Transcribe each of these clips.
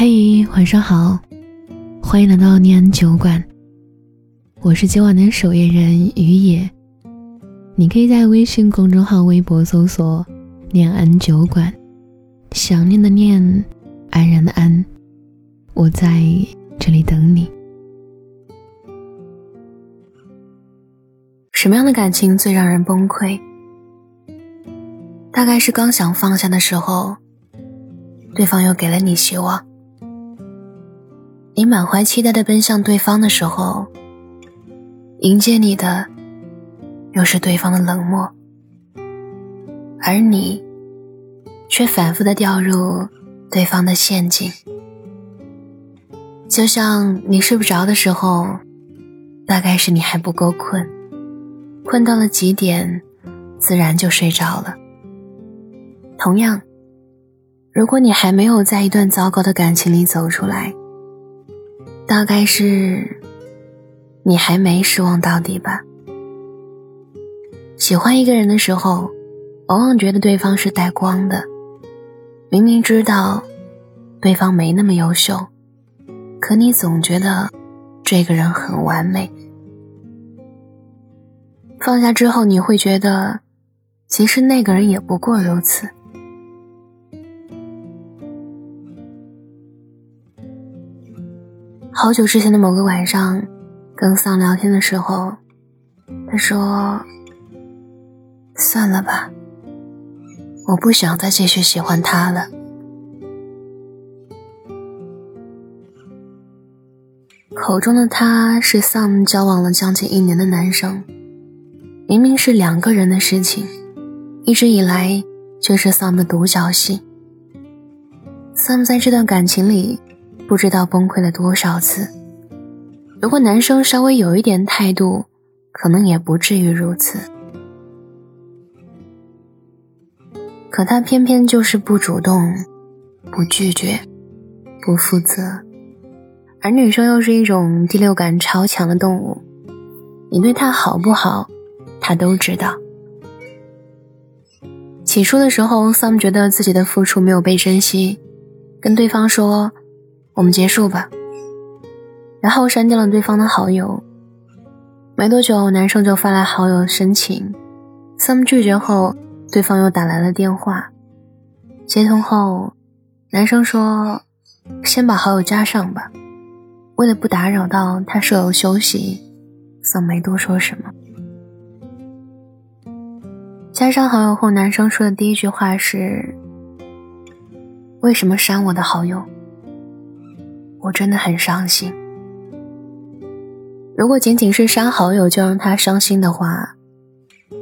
嘿，晚上好，欢迎来到念安酒馆。我是今晚的守夜人于野，你可以在微信公众号、微博搜索“念安酒馆”，想念的念，安然的安，我在这里等你。什么样的感情最让人崩溃？大概是刚想放下的时候，对方又给了你希望。你满怀期待的奔向对方的时候，迎接你的又是对方的冷漠，而你却反复的掉入对方的陷阱。就像你睡不着的时候，大概是你还不够困，困到了极点，自然就睡着了。同样，如果你还没有在一段糟糕的感情里走出来，大概是你还没失望到底吧。喜欢一个人的时候，往往觉得对方是带光的，明明知道对方没那么优秀，可你总觉得这个人很完美。放下之后，你会觉得，其实那个人也不过如此。好久之前的某个晚上，跟丧聊天的时候，他说：“算了吧，我不想再继续喜欢他了。”口中的他是 Sam 交往了将近一年的男生，明明是两个人的事情，一直以来却是 Sam 的独角戏。Sam 在这段感情里。不知道崩溃了多少次。如果男生稍微有一点态度，可能也不至于如此。可他偏偏就是不主动、不拒绝、不负责，而女生又是一种第六感超强的动物，你对他好不好，他都知道。起初的时候，Sam 觉得自己的付出没有被珍惜，跟对方说。我们结束吧，然后删掉了对方的好友。没多久，男生就发来好友申请，Sam 拒绝后，对方又打来了电话。接通后，男生说：“先把好友加上吧。”为了不打扰到他舍友休息，Sam 没多说什么。加上好友后，男生说的第一句话是：“为什么删我的好友？”我真的很伤心。如果仅仅是删好友就让他伤心的话，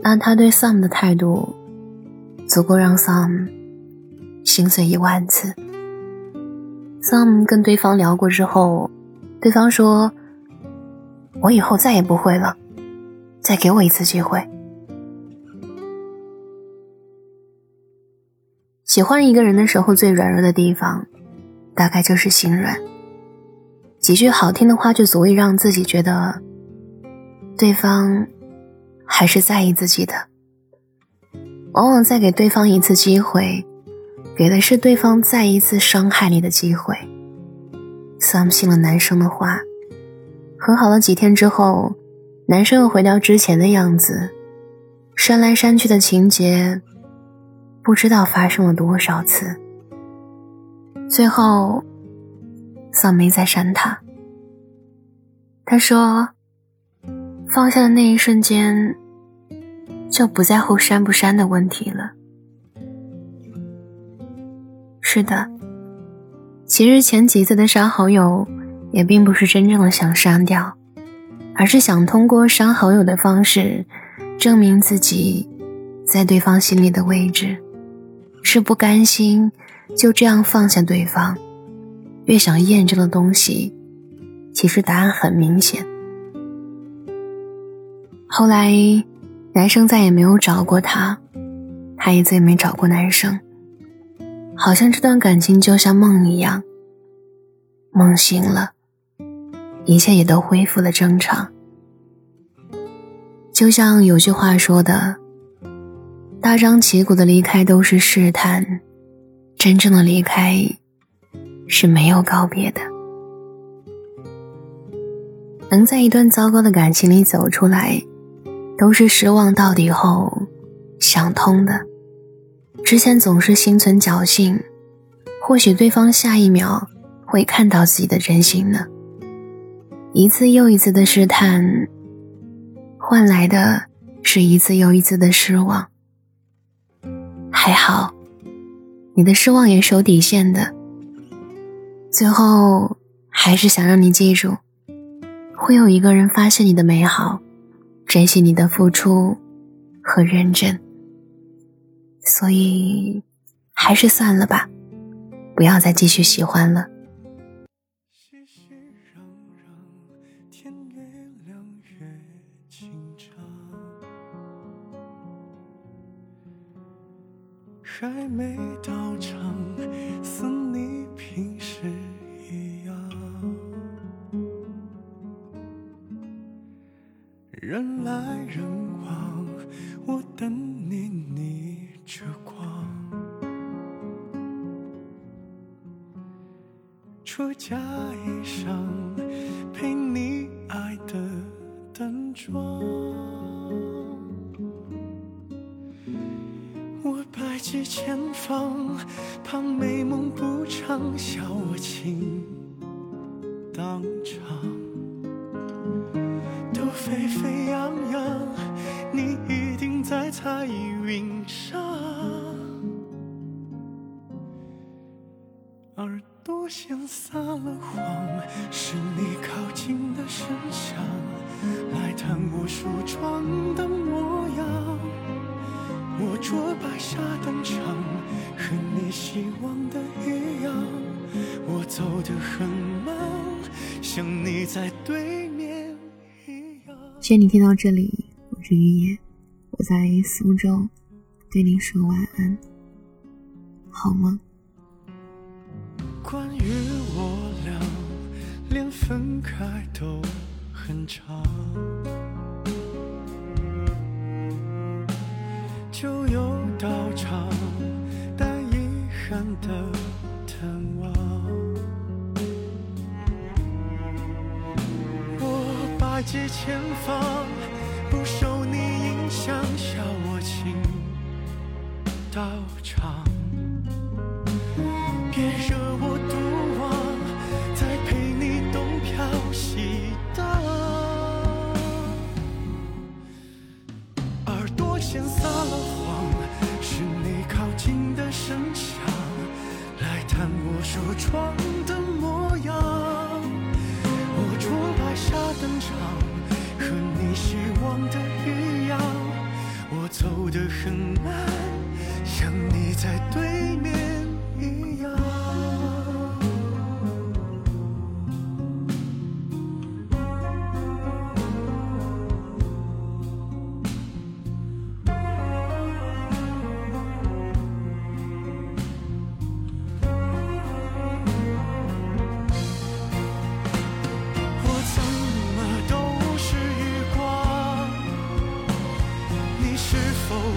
那他对 Sam 的态度足够让 Sam 心碎一万次。Sam 跟对方聊过之后，对方说：“我以后再也不会了，再给我一次机会。”喜欢一个人的时候，最软弱的地方，大概就是心软。几句好听的话就足以让自己觉得，对方还是在意自己的。往往再给对方一次机会，给的是对方再一次伤害你的机会。Sam 信了男生的话，和好了几天之后，男生又回到之前的样子，删来删去的情节，不知道发生了多少次。最后。丧没在删他。他说：“放下的那一瞬间，就不在乎删不删的问题了。”是的，其实前几次的删好友，也并不是真正的想删掉，而是想通过删好友的方式，证明自己在对方心里的位置，是不甘心就这样放下对方。越想验证的东西，其实答案很明显。后来，男生再也没有找过她，她也再也没找过男生。好像这段感情就像梦一样，梦醒了，一切也都恢复了正常。就像有句话说的：“大张旗鼓的离开都是试探，真正的离开。”是没有告别的。能在一段糟糕的感情里走出来，都是失望到底后想通的。之前总是心存侥幸，或许对方下一秒会看到自己的真心呢。一次又一次的试探，换来的是一次又一次的失望。还好，你的失望也是有底线的。最后，还是想让你记住，会有一个人发现你的美好，珍惜你的付出和认真。所以，还是算了吧，不要再继续喜欢了。还没到场，似你平时一样，人来人往，我等你逆着光，出嫁衣裳，陪你爱的淡妆。是前方，怕美梦不长，笑我情当场。都沸沸扬扬，你一定在彩云上。耳朵先撒我白沙登场，和你希望的一样。我走得很慢，像你在对面一样。谢谢你听到这里，我是雨野，我在苏州，对你说晚安，好吗？关于我俩，连分开都很长。的探望。我百计千方，不受你影响，笑我情到场。的模样。我着白纱登场，和你希望的一样。我走得很慢，像你在对面一样。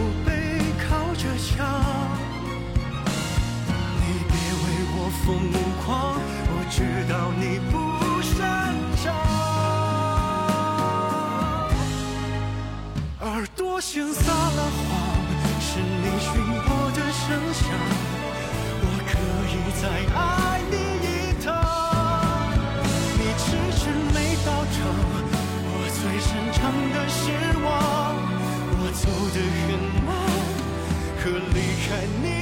我背靠着墙。你别为我疯狂我知道你不擅长。耳朵先撒了谎是你寻我的声响。我可以再爱你一趟。你迟迟没到场我最擅长的失望。我走的很可离开你。